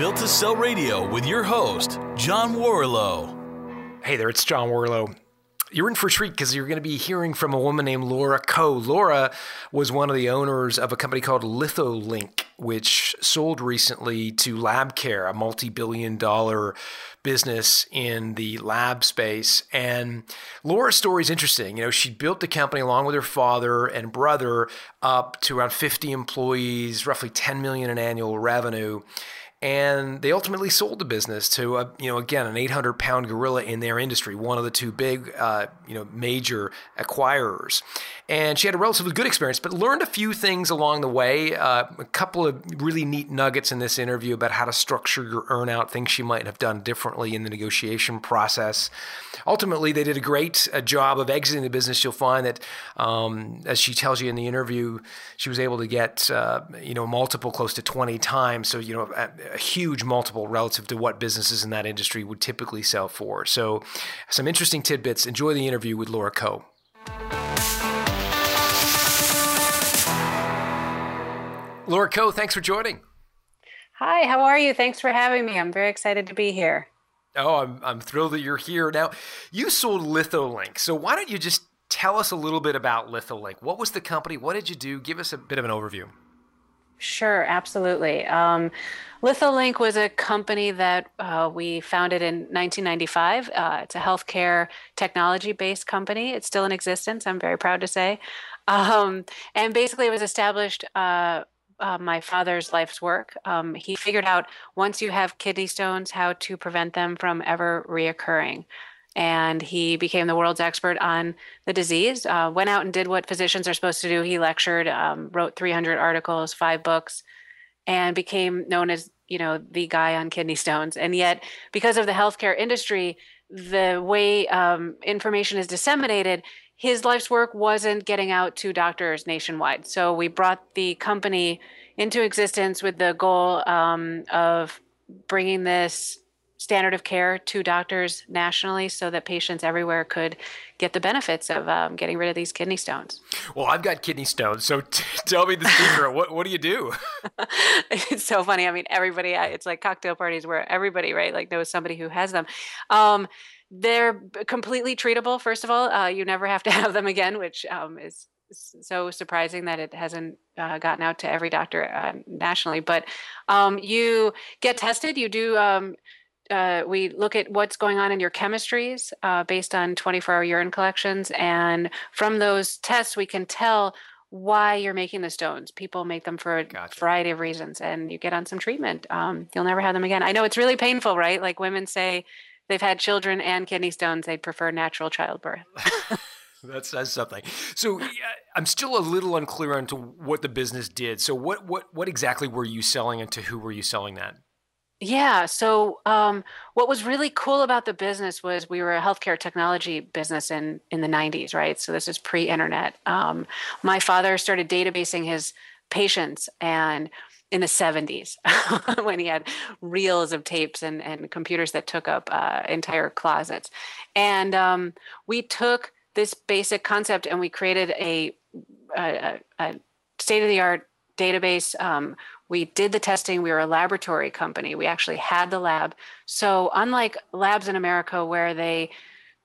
Built to Sell Radio with your host, John Warrillow. Hey there, it's John Warrillow. You're in for a treat because you're going to be hearing from a woman named Laura Coe. Laura was one of the owners of a company called Litholink, which sold recently to LabCorp, a multi billion dollar business in the lab space. And Laura's story is interesting. You know, she built the company along with her father and brother up to around 50 employees, roughly 10 million in annual revenue and they ultimately sold the business to a, you know again an 800 pound gorilla in their industry one of the two big uh, you know major acquirers. And she had a relatively good experience but learned a few things along the way uh, a couple of really neat nuggets in this interview about how to structure your earnout things she might have done differently in the negotiation process. Ultimately they did a great uh, job of exiting the business. You'll find that um, as she tells you in the interview she was able to get uh, you know multiple close to 20 times. So you know a huge multiple relative to what businesses in that industry would typically sell for. So, some interesting tidbits. Enjoy the interview with Laura Coe. Laura Coe, thanks for joining. Hi, how are you? Thanks for having me. I'm very excited to be here. Oh, I'm, I'm thrilled that you're here. Now, you sold Litholink. So, why don't you just tell us a little bit about Litholink? What was the company? What did you do? Give us a bit of an overview. Sure, absolutely. Um, Litholink was a company that uh, we founded in 1995. Uh, it's a healthcare technology based company. It's still in existence, I'm very proud to say. Um, and basically, it was established. Uh, uh, my father's life's work. Um, he figured out once you have kidney stones, how to prevent them from ever reoccurring and he became the world's expert on the disease. Uh, went out and did what physicians are supposed to do. He lectured, um, wrote 300 articles, five books, and became known as you know the guy on kidney stones. And yet, because of the healthcare industry, the way um, information is disseminated, his life's work wasn't getting out to doctors nationwide. So we brought the company into existence with the goal um, of bringing this standard of care to doctors nationally so that patients everywhere could get the benefits of um, getting rid of these kidney stones. Well, I've got kidney stones, so t- tell me the secret. what, what do you do? it's so funny. I mean, everybody, it's like cocktail parties where everybody, right, like knows somebody who has them. Um, they're completely treatable, first of all. Uh, you never have to have them again, which um, is so surprising that it hasn't uh, gotten out to every doctor uh, nationally. But um, you get tested. You do um, uh, we look at what's going on in your chemistries uh, based on 24 hour urine collections. And from those tests, we can tell why you're making the stones. People make them for a gotcha. variety of reasons, and you get on some treatment. Um, you'll never have them again. I know it's really painful, right? Like women say they've had children and kidney stones, they'd prefer natural childbirth. that says something. So yeah, I'm still a little unclear on to what the business did. So what what what exactly were you selling, and to who were you selling that? Yeah. So, um, what was really cool about the business was we were a healthcare technology business in in the '90s, right? So this is pre-internet. Um, my father started databasing his patients, and in the 70s, when he had reels of tapes and and computers that took up uh, entire closets, and um, we took this basic concept and we created a, a, a state of the art database um, we did the testing. We were a laboratory company. We actually had the lab. So, unlike labs in America where they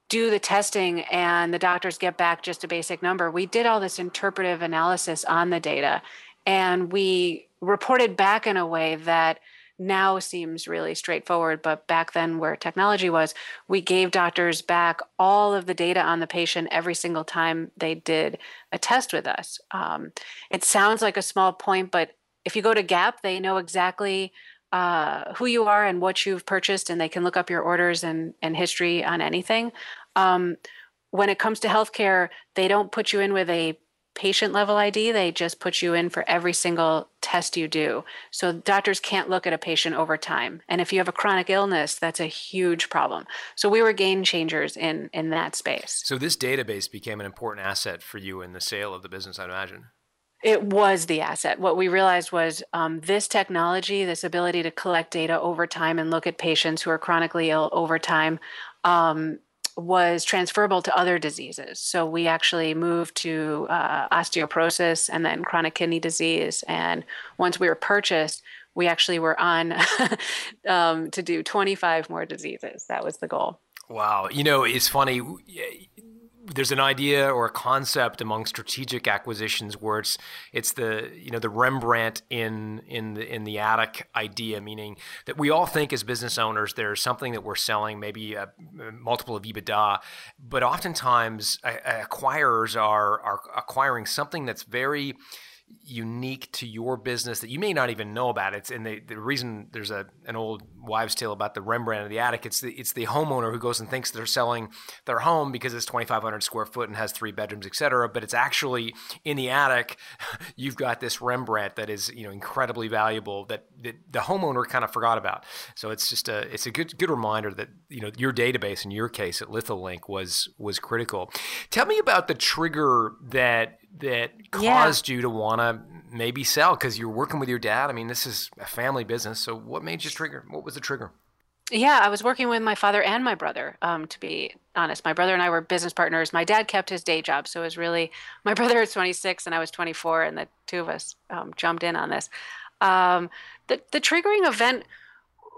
do the testing and the doctors get back just a basic number, we did all this interpretive analysis on the data and we reported back in a way that now seems really straightforward. But back then, where technology was, we gave doctors back all of the data on the patient every single time they did a test with us. Um, it sounds like a small point, but if you go to Gap, they know exactly uh, who you are and what you've purchased, and they can look up your orders and, and history on anything. Um, when it comes to healthcare, they don't put you in with a patient level ID, they just put you in for every single test you do. So doctors can't look at a patient over time. And if you have a chronic illness, that's a huge problem. So we were game changers in in that space. So this database became an important asset for you in the sale of the business, I'd imagine. It was the asset. What we realized was um, this technology, this ability to collect data over time and look at patients who are chronically ill over time, um, was transferable to other diseases. So we actually moved to uh, osteoporosis and then chronic kidney disease. And once we were purchased, we actually were on um, to do 25 more diseases. That was the goal. Wow. You know, it's funny there's an idea or a concept among strategic acquisitions where it's it's the you know the Rembrandt in in the in the attic idea, meaning that we all think as business owners there's something that we're selling, maybe a, a multiple of EBITDA, but oftentimes uh, acquirers are are acquiring something that's very unique to your business that you may not even know about. It's and the, the reason there's a an old wives' tale about the Rembrandt of the attic. It's the it's the homeowner who goes and thinks they're selling their home because it's 2,500 square foot and has three bedrooms, etc. But it's actually in the attic. You've got this Rembrandt that is you know incredibly valuable that, that the homeowner kind of forgot about. So it's just a it's a good good reminder that you know your database in your case at Litholink was was critical. Tell me about the trigger that that caused yeah. you to want to maybe sell because you're working with your dad? I mean, this is a family business. So, what made you trigger? What was the trigger? Yeah, I was working with my father and my brother. Um, to be honest, my brother and I were business partners. My dad kept his day job, so it was really my brother is 26 and I was 24, and the two of us um, jumped in on this. Um, the the triggering event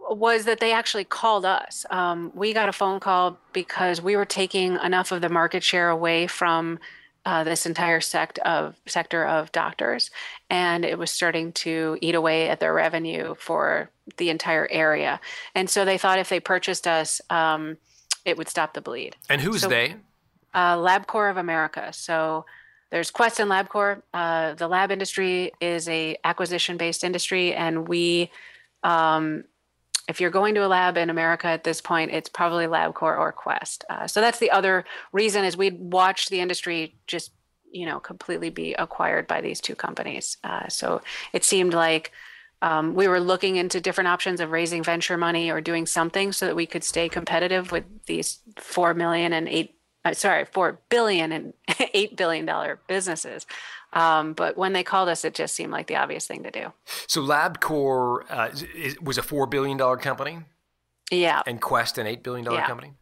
was that they actually called us. Um, we got a phone call because we were taking enough of the market share away from uh, this entire sect of sector of doctors, and it was starting to eat away at their revenue for the entire area. And so they thought if they purchased us, um, it would stop the bleed. And who's so, they? Uh, LabCorp of America. So there's Quest and LabCorp. Uh, the lab industry is a acquisition based industry, and we um, if you're going to a lab in America at this point, it's probably LabCorp or Quest. Uh, so that's the other reason is we'd watch the industry just you know completely be acquired by these two companies. Uh, so it seemed like um, we were looking into different options of raising venture money or doing something so that we could stay competitive with these four million and eight uh, sorry four billion and eight billion dollar businesses. Um, but when they called us, it just seemed like the obvious thing to do. So LabCorp uh, was a $4 billion company? Yeah. And Quest an $8 billion yeah. company?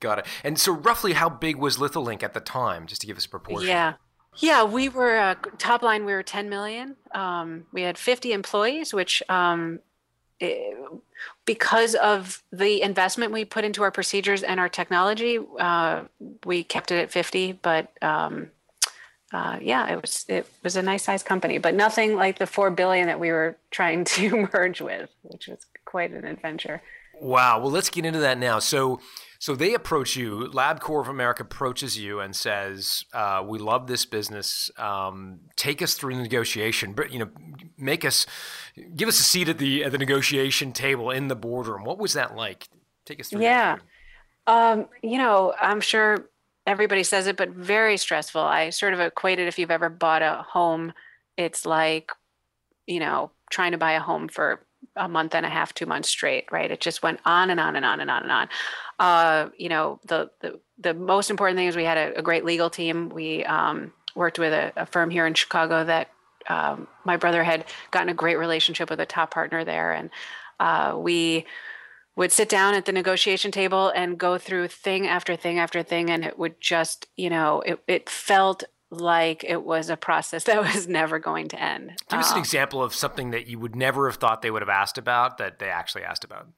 Got it. And so roughly how big was Litholink at the time, just to give us a proportion? Yeah. Yeah, we were uh, top line. We were 10 million. Um, we had 50 employees, which um, it, because of the investment we put into our procedures and our technology, uh, we kept it at 50. But um, uh, yeah, it was it was a nice sized company, but nothing like the four billion that we were trying to merge with, which was quite an adventure. Wow. Well, let's get into that now. So, so they approach you. LabCorp of America approaches you and says, uh, "We love this business. Um, take us through the negotiation, but you know, make us give us a seat at the at the negotiation table in the boardroom. What was that like? Take us through. Yeah." Um, you know, I'm sure everybody says it, but very stressful. I sort of equate it if you've ever bought a home, it's like, you know, trying to buy a home for a month and a half, two months straight, right? It just went on and on and on and on and on. Uh, you know, the, the the most important thing is we had a, a great legal team. We um, worked with a, a, firm here in Chicago that um, my brother had gotten a great relationship with a top partner there, and uh, we would sit down at the negotiation table and go through thing after thing after thing and it would just you know it, it felt like it was a process that was never going to end. Give us um, an example of something that you would never have thought they would have asked about that they actually asked about.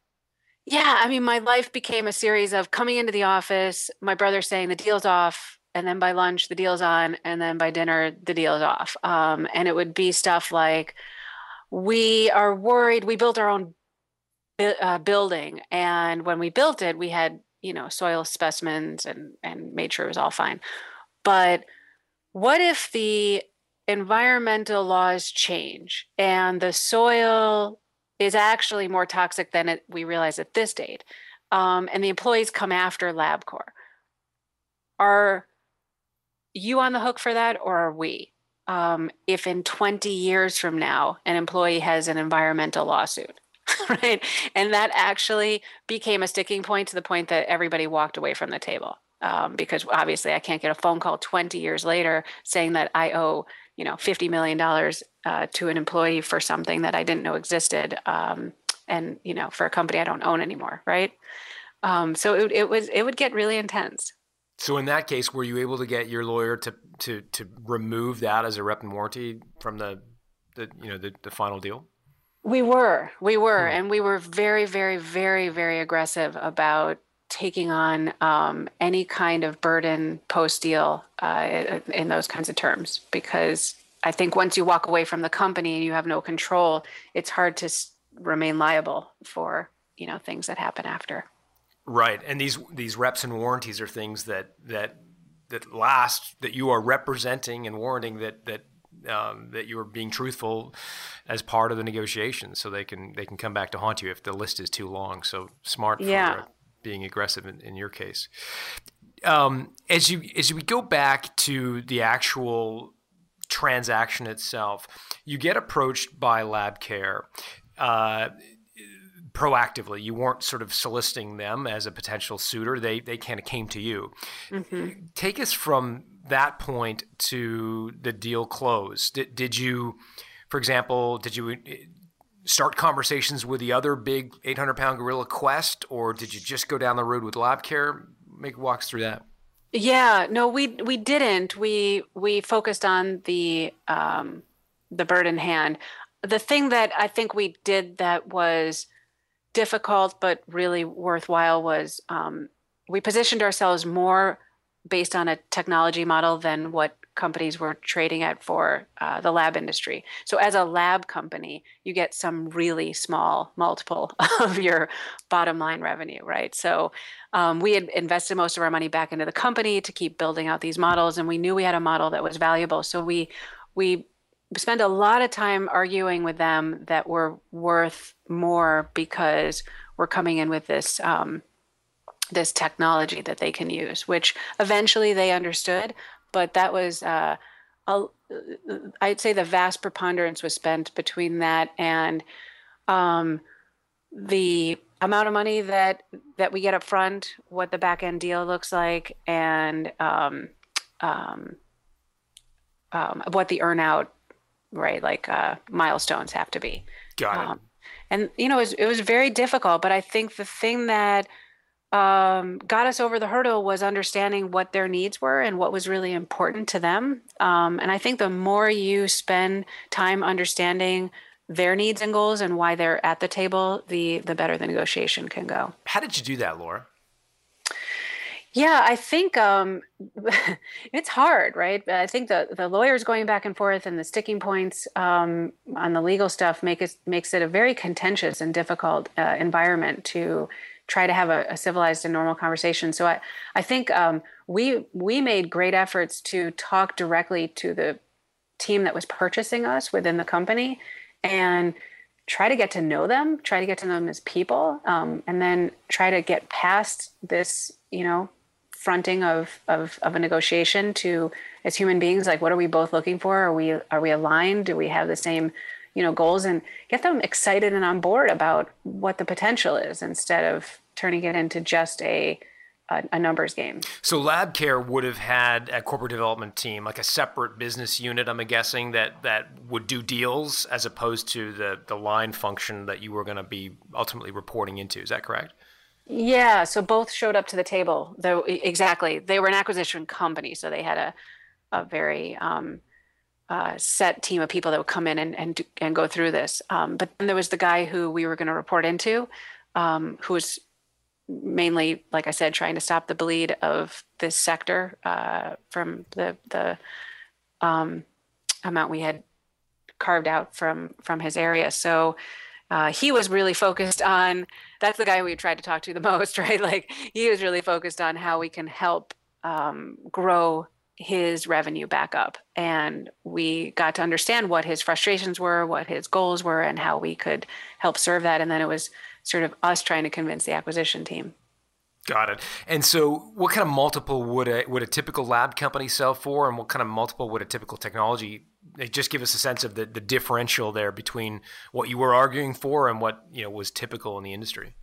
Yeah i mean my life became a series of coming into the office my brother saying the deal's off and then by lunch the deal's on and then by dinner the deal's off. Um, and it would be stuff like we are worried we built our own uh, building. And when we built it, we had, you know, soil specimens and, and made sure it was all fine. But what if the environmental laws change and the soil is actually more toxic than it, we realize at this date? Um, and the employees come after LabCorp. Are you on the hook for that or are we? Um, if in 20 years from now an employee has an environmental lawsuit, right? And that actually became a sticking point to the point that everybody walked away from the table. Um, because obviously I can't get a phone call 20 years later saying that I owe, you know, $50 million uh, to an employee for something that I didn't know existed. Um, and, you know, for a company I don't own anymore. Right. Um, so it, it was, it would get really intense. So in that case, were you able to get your lawyer to, to, to remove that as a rep and warranty from the, the, you know, the, the final deal? We were, we were, hmm. and we were very, very, very, very aggressive about taking on um, any kind of burden post deal uh, in those kinds of terms because I think once you walk away from the company and you have no control, it's hard to remain liable for you know things that happen after. Right, and these these reps and warranties are things that that that last that you are representing and warranting that that um, that you are being truthful as part of the negotiations, so they can they can come back to haunt you if the list is too long. So smart yeah. for being aggressive in, in your case. Um, as you as we go back to the actual transaction itself, you get approached by LabCorp. Uh, proactively. You weren't sort of soliciting them as a potential suitor. They they kind of came to you. Mm-hmm. Take us from that point to the deal close. Did, did you, for example, did you eh, start conversations with the other big 800 pound gorilla Quest, or did you just go down the road with LabCorp? Make walks through that. Yeah, no, we we didn't. We we focused on the um, the bird in hand. The thing that I think we did that was difficult but really worthwhile was um, we positioned ourselves more based on a technology model than what companies were trading at for uh, the lab industry. So, as a lab company, you get some really small multiple of your bottom line revenue, right? So, um, we had invested most of our money back into the company to keep building out these models, and we knew we had a model that was valuable. So, we we spend a lot of time arguing with them that we're worth more because we're coming in with this um, this technology that they can use, which eventually they understood. But that was, uh, a, I'd say, the vast preponderance was spent between that and um, the amount of money that that we get up front, what the back end deal looks like, and um, um, um what the earnout right? Like uh, milestones have to be. Got it. Um, and you know, it was, it was very difficult, but I think the thing that um, got us over the hurdle was understanding what their needs were and what was really important to them. Um, and I think the more you spend time understanding their needs and goals and why they're at the table, the the better the negotiation can go. How did you do that, Laura? Yeah, I think um, it's hard, right? I think the the lawyers going back and forth and the sticking points um, on the legal stuff make it makes it a very contentious and difficult uh, environment to try to have a, a, civilized and normal conversation. So I I think um, we we made great efforts to talk directly to the team that was purchasing us within the company and try to get to know them, try to get to know them as people, um, and then try to get past this, you know, fronting of, of of a negotiation to as human beings like what are we both looking for are we are we aligned do we have the same you know goals and get them excited and on board about what the potential is instead of turning it into just a a, a numbers game. So LabCorp would have had a corporate development team, like a separate business unit. I'm guessing that that would do deals as opposed to the the line function that you were going to be ultimately reporting into. Is that correct? Yeah, so both showed up to the table. Though exactly, they were an acquisition company, so they had a a very um, uh, set team of people that would come in and and, and go through this. Um, but then there was the guy who we were going to report into, um, who was mainly, like I said, trying to stop the bleed of this sector uh, from the the um, amount we had carved out from from his area. So uh, he was really focused on that's the guy we tried to talk to the most, right? Like he was really focused on how we can help um, grow his revenue back up. And we got to understand what his frustrations were, what his goals were, and how we could help serve that. And then it was sort of us trying to convince the acquisition team. Got it. And so, what kind of multiple would a would a typical lab company sell for, and what kind of multiple would a typical technology just give us a sense of the, the differential there between what you were arguing for and what you know was typical in the industry.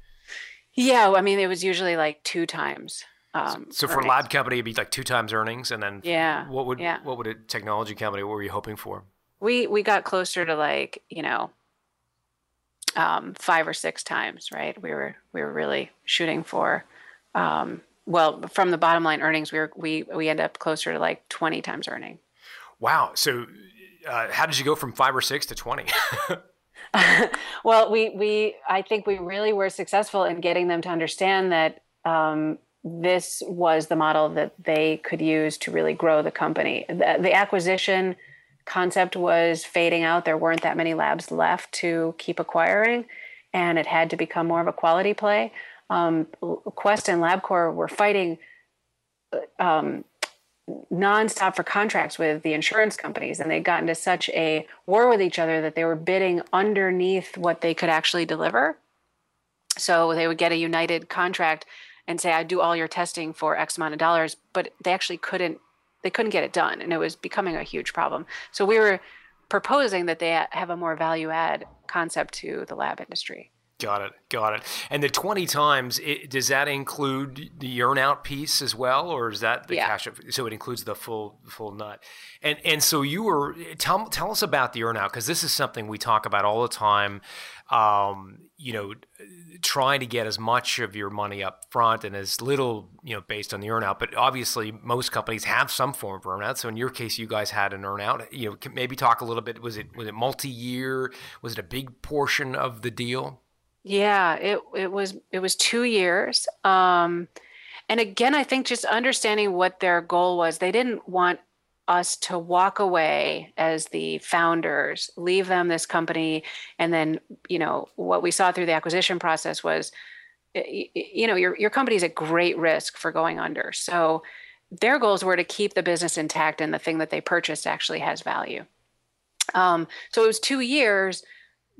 Yeah, I mean, it was usually like two times. Um, so, for a lab company, it'd be like two times earnings, and then yeah, what would yeah. what would a technology company? What were you hoping for? We we got closer to like you know um, five or six times, right? We were we were really shooting for. Um, well, from the bottom line earnings, we were we we end up closer to like twenty times earning. Wow. So uh, how did you go from five or six to 20? well, we we I think we really were successful in getting them to understand that um, this was the model that they could use to really grow the company. The, the, acquisition concept was fading out. There weren't that many labs left to keep acquiring, and it had to become more of a quality play. Um, Quest and LabCorp were fighting uh, um, nonstop for contracts with the insurance companies, and they'd gotten to such a war with each other that they were bidding underneath what they could actually deliver. So they would get a united contract and say, "I do all your testing for X amount of dollars," but they actually couldn't. They couldn't get it done, and it was becoming a huge problem. So we were proposing that they have a more value add concept to the lab industry. Got it. Got it. And the 20 times, it, does that include the earnout piece as well, or is that the yeah. cash? So it includes the full full nut. And and so you were tell tell us about the earnout because this is something we talk about all the time. Um, you know, trying to get as much of your money up front and as little, you know, based on the earnout. But obviously, most companies have some form of earnout. So in your case, you guys had an earnout. You know, maybe talk a little bit. Was it was it multi year? Was it a big portion of the deal? Yeah, it it was it was two years. Um, and again, I think just understanding what their goal was. They didn't want us to walk away as the founders, leave them this company, and then you know what we saw through the acquisition process was, you know, your your company's at great risk for going under. So their goals were to keep the business intact and the thing that they purchased actually has value. Um, so it was two years,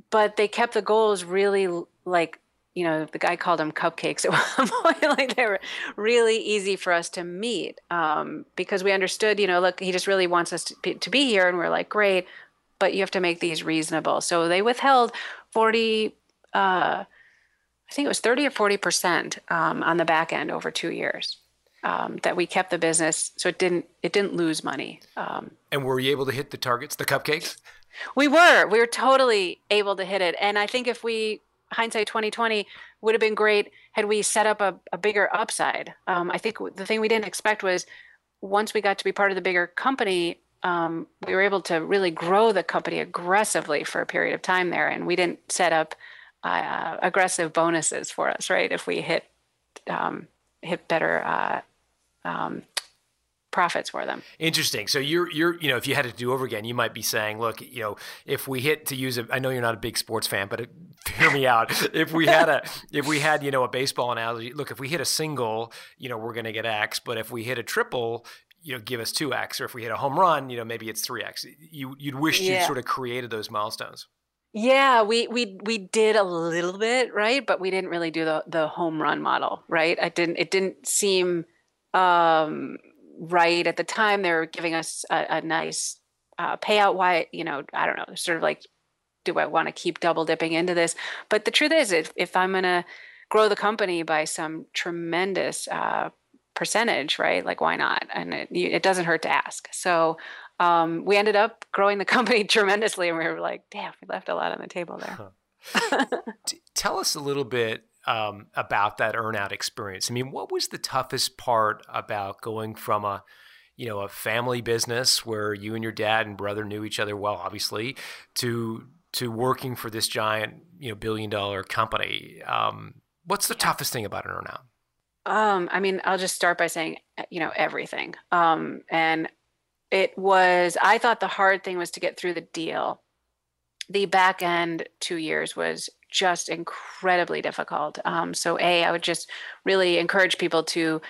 but they kept the goals really like you know the guy called them cupcakes at one point like they were really easy for us to meet um, because we understood you know look he just really wants us to be, to be here and we're like great but you have to make these reasonable. So they withheld 40 uh, i think it was 30 or 40 percent um, on the back end over two years um, that we kept the business so it didn't it didn't lose money um, and were you able to hit the targets the cupcakes? We were we were totally able to hit it and i think if we hindsight 2020 would have been great had we set up a, a bigger upside. Um, I think the thing we didn't expect was once we got to be part of the bigger company, um, we were able to really grow the company aggressively for a period of time there, and we didn't set up uh, aggressive bonuses for us, right? If we hit um, hit better uh, um, profits for them. Interesting. So you're you're you know if you had to do over again, you might be saying, look, you know, if we hit to use a, I know you're not a big sports fan, but it, hear me out. If we had a if we had you know a baseball analogy, look, if we hit a single, you know, we're going to get X, but if we hit a triple, you know, give us two X, or if we hit a home run, you know, maybe it's three X. You you'd wish yeah. you sort of created those milestones. Yeah, we we we did a little bit, right? But we didn't really do the the home run model, right? I didn't it didn't seem um right at the time they were giving us a, a nice uh, payout why you know i don't know sort of like do i want to keep double dipping into this? But the truth is if, if i'm going to grow the company by some tremendous uh, percentage right like why not? And it, it doesn't hurt to ask. So um, we ended up growing the company tremendously and we were like damn we left a lot on the table there. Huh. tell us a little bit um, about that earnout experience. I mean, what was the toughest part about going from a you know a family business where you and your dad and brother knew each other well, obviously, to to working for this giant you know billion dollar company? Um, what's the toughest thing about an earnout? Um, I mean, I'll just start by saying you know everything. Um, and it was I thought the hard thing was to get through the deal. The back end two years was just incredibly difficult. Um, so, A, I would just really encourage people to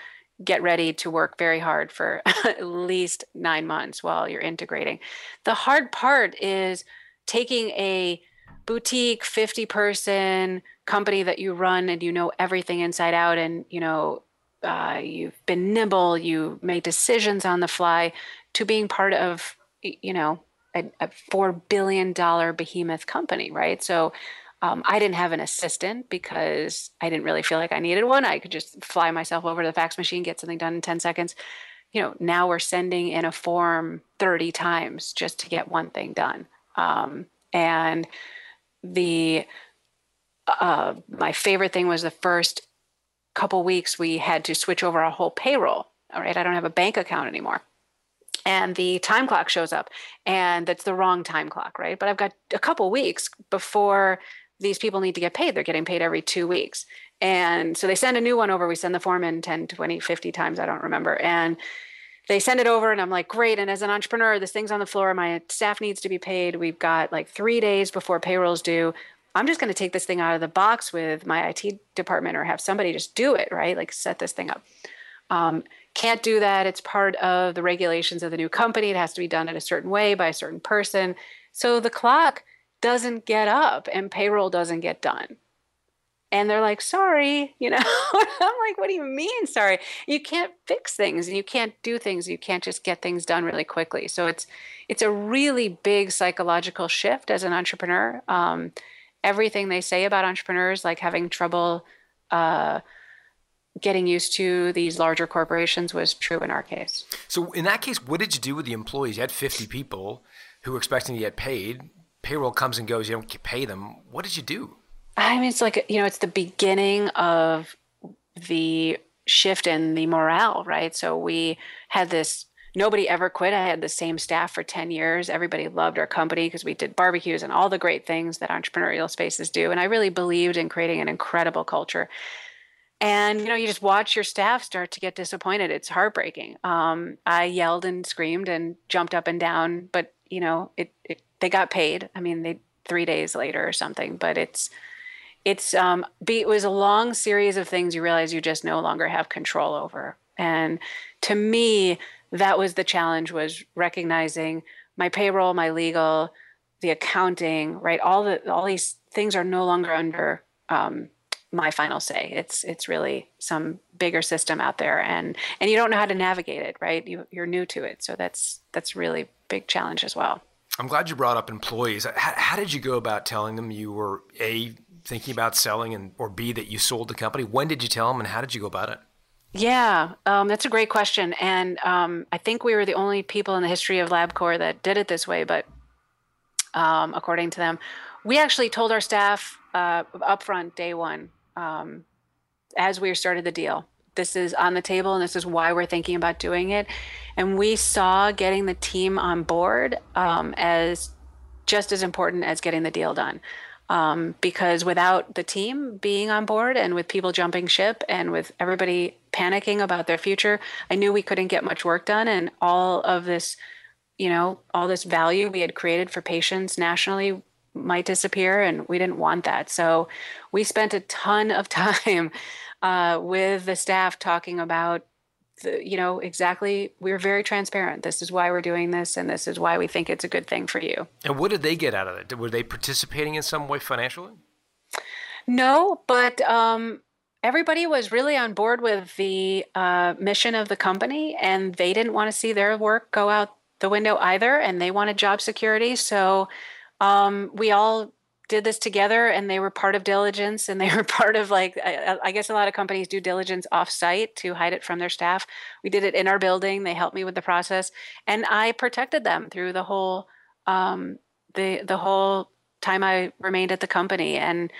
get ready to work very hard for at least nine months while you're integrating. The hard part is taking a boutique 50 person company that you run and you know everything inside out and you know uh, you've been nimble you make decisions on the fly to being part of you know a, a four billion dollar behemoth company right so um, I didn't have an assistant because I didn't really feel like I needed one. I could just fly myself over to the fax machine, get something done in 10 seconds. You know, now we're sending in a form 30 times just to get one thing done. Um, and the uh, my favorite thing was the first couple weeks we had to switch over our whole payroll. All right, I don't have a bank account anymore. and the time clock shows up and that's the wrong time clock right but i've got a couple weeks before these people need to get paid. They're getting paid every two weeks. And so they send a new one over. We send the form in 10 20 50 times. I don't remember. And they send it over and i'm like great. And as an entrepreneur this thing's on the floor. My staff needs to be paid. We've got like three days before payroll's due. I'm just going to take this thing out of the box with my it department or have somebody just do it right? Like set this thing up. Um, can't do that. It's part of the regulations of the new company. It has to be done in a certain way by a certain person. So the clock doesn't get up and payroll doesn't get done. And they're like, sorry, you know, I'm like, what do you mean, sorry? You can't fix things and you can't do things. You can't just get things done really quickly. So it's it's a really big psychological shift as an entrepreneur. Um, everything they say about entrepreneurs, like having trouble uh, getting used to these larger corporations was true in our case. So in that case, what did you do with the employees? You had 50 people who were expecting to get paid. Payroll comes and goes. You don't pay them. What did you do? I mean, it's like, you know, it's the beginning of the shift in the morale, right? So we had this nobody ever quit. I had the same staff for 10 years. Everybody loved our company because we did barbecues and all the great things that entrepreneurial spaces do. And I really believed in creating an incredible culture and you know you just watch your staff start to get disappointed it's heartbreaking um, i yelled and screamed and jumped up and down but you know it, it they got paid. I mean they three days later or something but it's it's um be, it was a long series of things you realize you just no longer have control over. And to me that was the challenge was recognizing my payroll my legal the accounting right? All the all these things are no longer under um, my final say. It's it's really some bigger system out there, and and you don't know how to navigate it, right? You you're new to it, so that's that's really big challenge as well. I'm glad you brought up employees. How, how did you go about telling them you were a thinking about selling, and or b that you sold the company? When did you tell them, and how did you go about it? Yeah, um, that's a great question, and um, I think we were the only people in the history of LabCorp that did it this way. But um, according to them, we actually told our staff uh, upfront day one um, as we started the deal. This is on the table, and this is why we're thinking about doing it. And we saw getting the team on board um, as just as important as getting the deal done. Um, because without the team being on board and with people jumping ship and with everybody panicking about their future, I knew we couldn't get much work done. And all of this, you know, all this value we had created for patients nationally might disappear and we didn't want that. So we spent a ton of time uh, with the staff talking about the, you know exactly we are very transparent. This is why we're doing this and this is why we think it's a good thing for you. And what did they get out of it? Were they participating in some way financially? No but um, everybody was really on board with the uh, mission of the company and they didn't want to see their work go out the window either and they wanted job security. So um, we all did this together and they were part of diligence and they were part of like I, I, guess a lot of companies do diligence off site to hide it from their staff. We did it in our building. They helped me with the process and i protected them through the whole um, the the whole time i remained at the company. And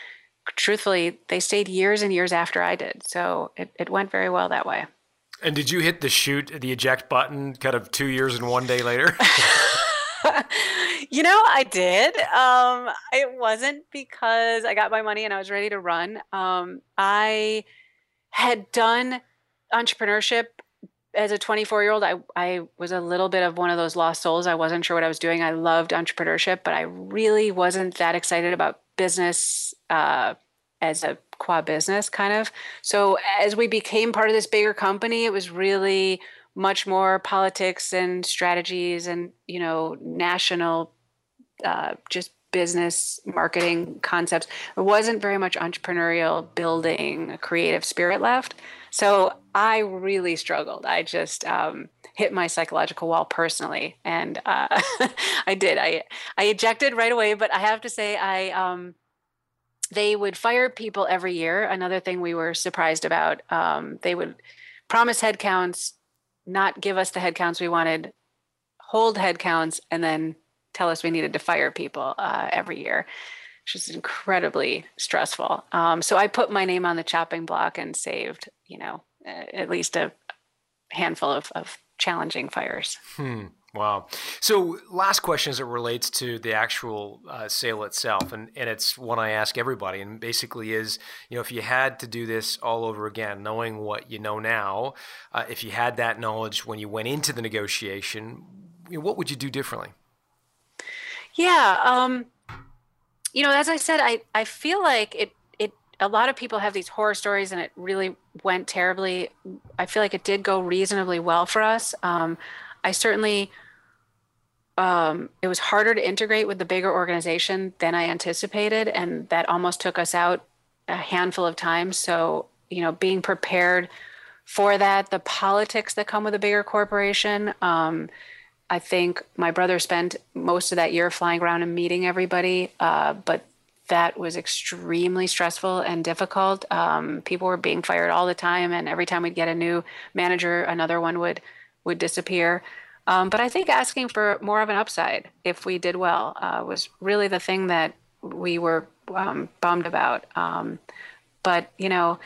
truthfully they stayed years and years after i did. So it, it went very well that way. And did you hit the shoot the eject button kind of two years and one day later you know, I did. Um, it wasn't because I got my money and I was ready to run. Um, I had done entrepreneurship as a 24 year old. I, I was a little bit of one of those lost souls. I wasn't sure what I was doing. I loved entrepreneurship, but I really wasn't that excited about business uh, as a qua business kind of. So as we became part of this bigger company, it was really much more politics and strategies and you know national uh, just business marketing concepts. It wasn't very much entrepreneurial building creative spirit left. So i really struggled. I just um, hit my psychological wall personally. And uh, i did. I i ejected right away. But i have to say i um, they would fire people every year. Another thing we were surprised about um, they would promise headcounts not give us the headcounts we wanted, hold headcounts, and then tell us we needed to fire people uh, every year, which is incredibly stressful. Um, so I put my name on the chopping block and saved, you know, at least a handful of, of challenging fires. Hmm. Wow. So, last question as it relates to the actual uh, sale itself, and, and it's one I ask everybody, and basically is, you know, if you had to do this all over again, knowing what you know now, uh, if you had that knowledge when you went into the negotiation, you know, what would you do differently? Yeah. Um, you know, as I said, I, I feel like it, it, a lot of people have these horror stories and it really went terribly. I feel like it did go reasonably well for us. Um, I certainly, um, it was harder to integrate with the bigger organization than I anticipated, and that almost took us out a handful of times. So, you know, being prepared for that, the politics that come with a bigger corporation. Um, I think my brother spent most of that year flying around and meeting everybody, uh, but that was extremely stressful and difficult. Um, people were being fired all the time, and every time we'd get a new manager, another one would would disappear. Um, but I think asking for more of an upside if we did well uh, was really the thing that we were um, bummed about. Um, but you know,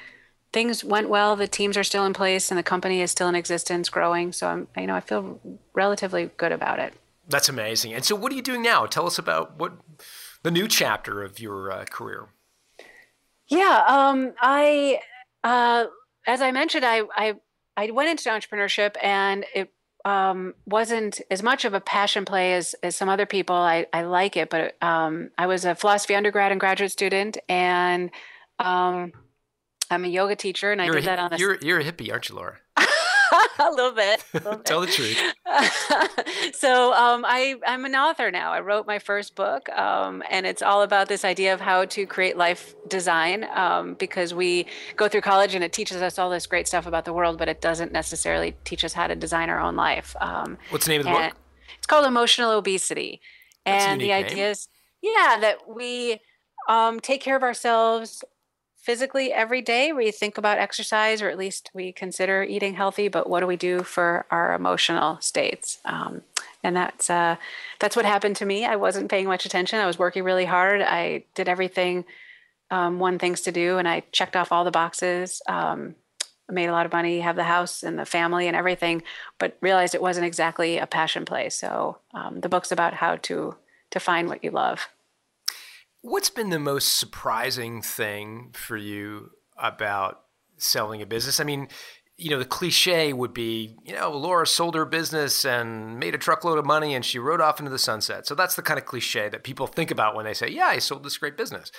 things went well. The teams are still in place, and the company is still in existence, growing. So I'm, you know, I feel relatively good about it. That's amazing. And so, what are you doing now? Tell us about what the new chapter of your uh, career. Yeah, um, I, uh, as I mentioned, I, I I went into entrepreneurship and it um, wasn't as much of a passion play as, as some other people. I, I like it, but um, I was a philosophy undergrad and graduate student, and um, I'm a yoga teacher, and I you're did a, that on a. You're, you're a hippie, aren't you, Laura? a little bit. A little bit. Tell the truth. so um, I, I'm an author now. I wrote my first book, um, and it's all about this idea of how to create life design um, because we go through college and it teaches us all this great stuff about the world, but it doesn't necessarily teach us how to design our own life. Um, What's the name of the book? It's called Emotional Obesity. That's and the idea is, yeah, that we um, take care of ourselves physically every day we think about exercise or at least we consider eating healthy but what do we do for our emotional states? Um, and that's uh, that's what happened to me. I wasn't paying much attention. I was working really hard. I did everything um, one things to do and i checked off all the boxes um, made a lot of money have the house and the family and everything but realized it wasn't exactly a passion play. So um, the book's about how to to find what you love What's been the most surprising thing for you about selling a business? I mean, you know, the cliche would be, you know, Laura sold her business and made a truckload of money and she rode off into the sunset. So that's the kind of cliche that people think about when they say, yeah, I sold this great business.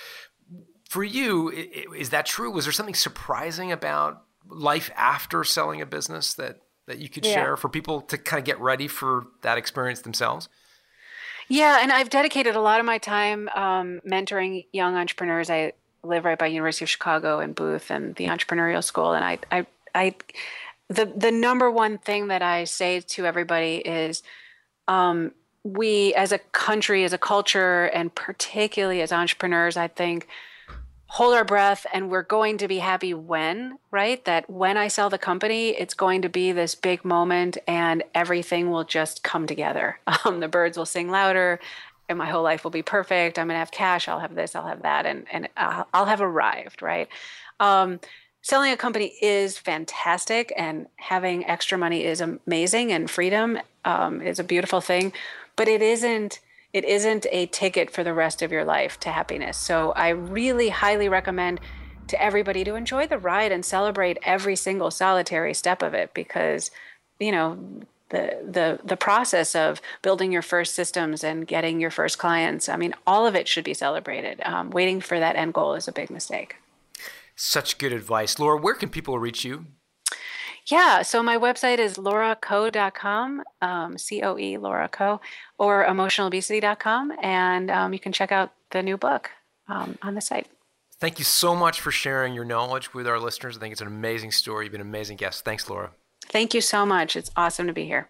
For you, is that true? Was there something surprising about life after selling a business that, that you could yeah. share for people to kind of get ready for that experience themselves? Yeah, and I've dedicated a lot of my time um, mentoring young entrepreneurs. I live right by University of Chicago and Booth and the Entrepreneurial School, and I, I, I, the the number one thing that I say to everybody is, um, we as a country, as a culture, and particularly as entrepreneurs, I think hold our breath and we're going to be happy when, right? That when I sell the company, it's going to be this big moment and everything will just come together. Um, the birds will sing louder and my whole life will be perfect. I'm going to have cash. I'll have this, I'll have that. And, and I'll, I'll have arrived, right? Um, selling a company is fantastic and having extra money is amazing and freedom um, is a beautiful thing, but it isn't it isn't a ticket for the rest of your life to happiness. So I really highly recommend to everybody to enjoy the ride and celebrate every single solitary step of it because you know the the the process of building your first systems and getting your first clients i mean all of it should be celebrated. Um, waiting for that end goal is a big mistake. Such good advice. Laura where can people reach you yeah, so my website is lauracoe.com, um, C O E, Laura Coe, or emotionalobesity.com, and um, you can check out the new book um, on the site. Thank you so much for sharing your knowledge with our listeners. I think it's an amazing story. You've been an amazing guest. Thanks, Laura. Thank you so much. It's awesome to be here.